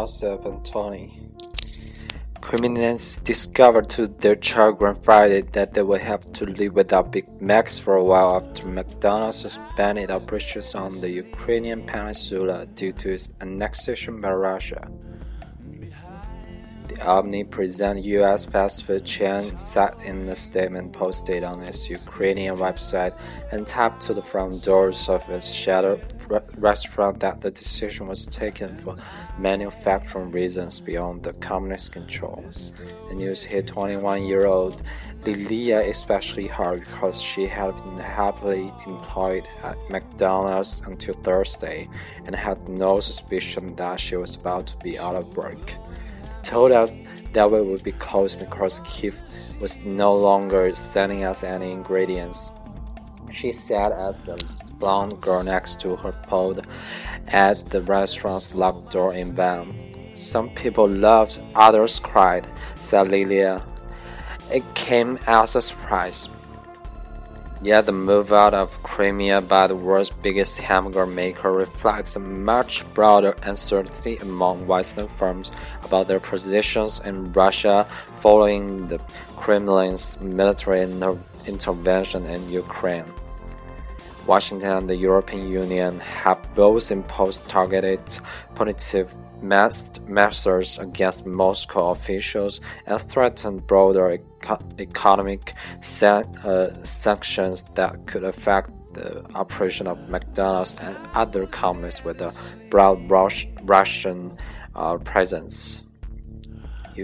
and Tony. Crimeans discovered to their chagrin Friday that they would have to live without Big Macs for a while after McDonald's suspended operations on the Ukrainian peninsula due to its annexation by Russia. Omnipresent U.S. fast food chain said in a statement posted on its Ukrainian website and tapped to the front doors of its shattered restaurant that the decision was taken for manufacturing reasons beyond the communist control. The news hit 21 year old Lilia especially hard because she had been happily employed at McDonald's until Thursday and had no suspicion that she was about to be out of work. Told us that we would be closed because Kiev was no longer sending us any ingredients. She said as the blonde girl next to her pulled at the restaurant's locked door in vain. Some people loved, others cried, said Lilia. It came as a surprise. Yet the move out of Crimea by the world's biggest hamburger maker reflects a much broader uncertainty among Western firms about their positions in Russia following the Kremlin's military intervention in Ukraine. Washington and the European Union have both imposed targeted punitive measures against Moscow officials and threatened broader eco economic san uh, sanctions that could affect the operation of McDonald's and other companies with a broad Russian uh, presence.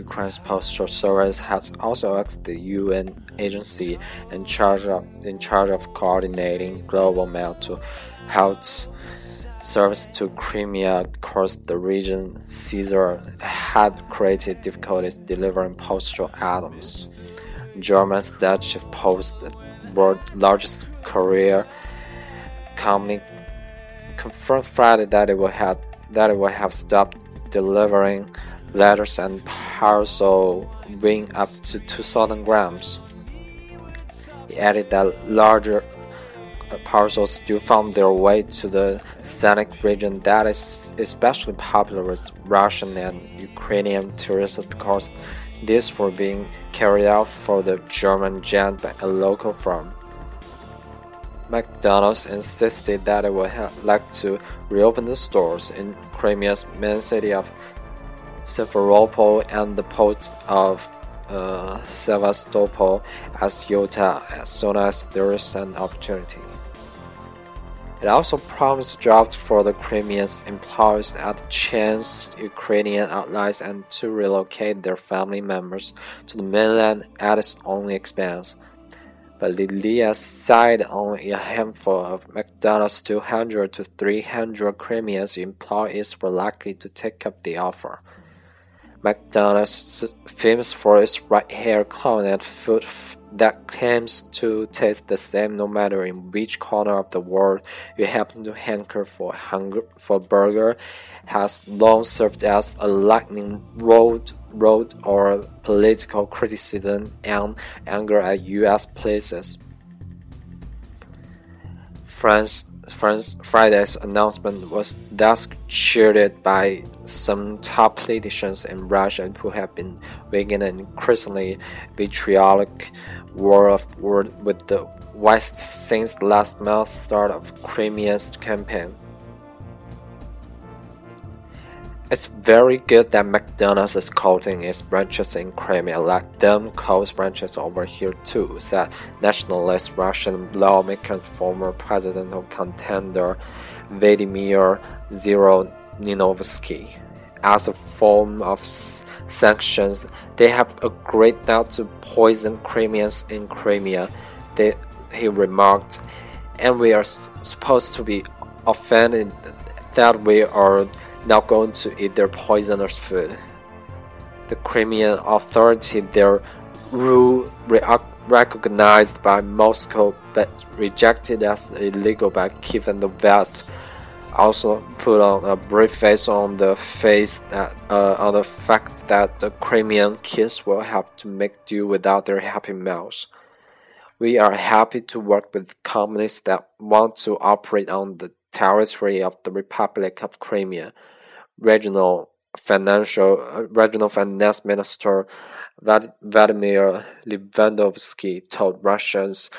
Ukraine's postal service has also asked the UN agency in charge of, in charge of coordinating global mail to health service to Crimea because the region Caesar had created difficulties delivering postal items. German's Deutsche Post, world's largest courier company, confirmed Friday that it will have that it would have stopped delivering letters and parcels weighing up to 2,000 grams. He added that larger uh, parcels still found their way to the scenic region that is especially popular with Russian and Ukrainian tourists because these were being carried out for the German giant by a local firm. McDonald's insisted that it would like to reopen the stores in Crimea's main city of Simferopol and the port of uh, Sevastopol as Yalta as soon as there is an opportunity. It also promised jobs for the Crimean employees at the chain's Ukrainian outlets and to relocate their family members to the mainland at its own expense. But Lilia said only a handful of McDonald's 200 to 300 Crimean employees were likely to take up the offer. McDonald's famous for its right hair clone and food that claims to taste the same no matter in which corner of the world you happen to hanker for hunger for burger has long served as a lightning rod rod or political criticism and anger at US places. France Friday's announcement was thus cheered by some top politicians in Russia who have been waging an increasingly vitriolic war of war with the West since last month's start of Crimea's campaign. It's very good that McDonald's is closing its branches in Crimea. Let them close branches over here too, said nationalist Russian lawmaker and former presidential contender Vladimir Zhirinovsky. As a form of sanctions, they have agreed not to poison Crimeans in Crimea, they, he remarked, and we are supposed to be offended that we are not going to eat their poisonous food. The Crimean Authority, their rule recognized by Moscow but rejected as illegal by Kiev and the West, also put on a brave face on the face that uh, on the fact that the Crimean kids will have to make do without their happy meals. We are happy to work with companies that want to operate on the territory of the Republic of Crimea regional financial uh, regional finance minister Vladimir Levandovsky told Russians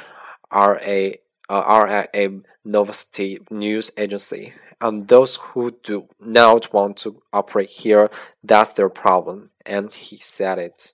RA, uh, RIA Novosti news agency. And those who do not want to operate here, that's their problem. And he said it.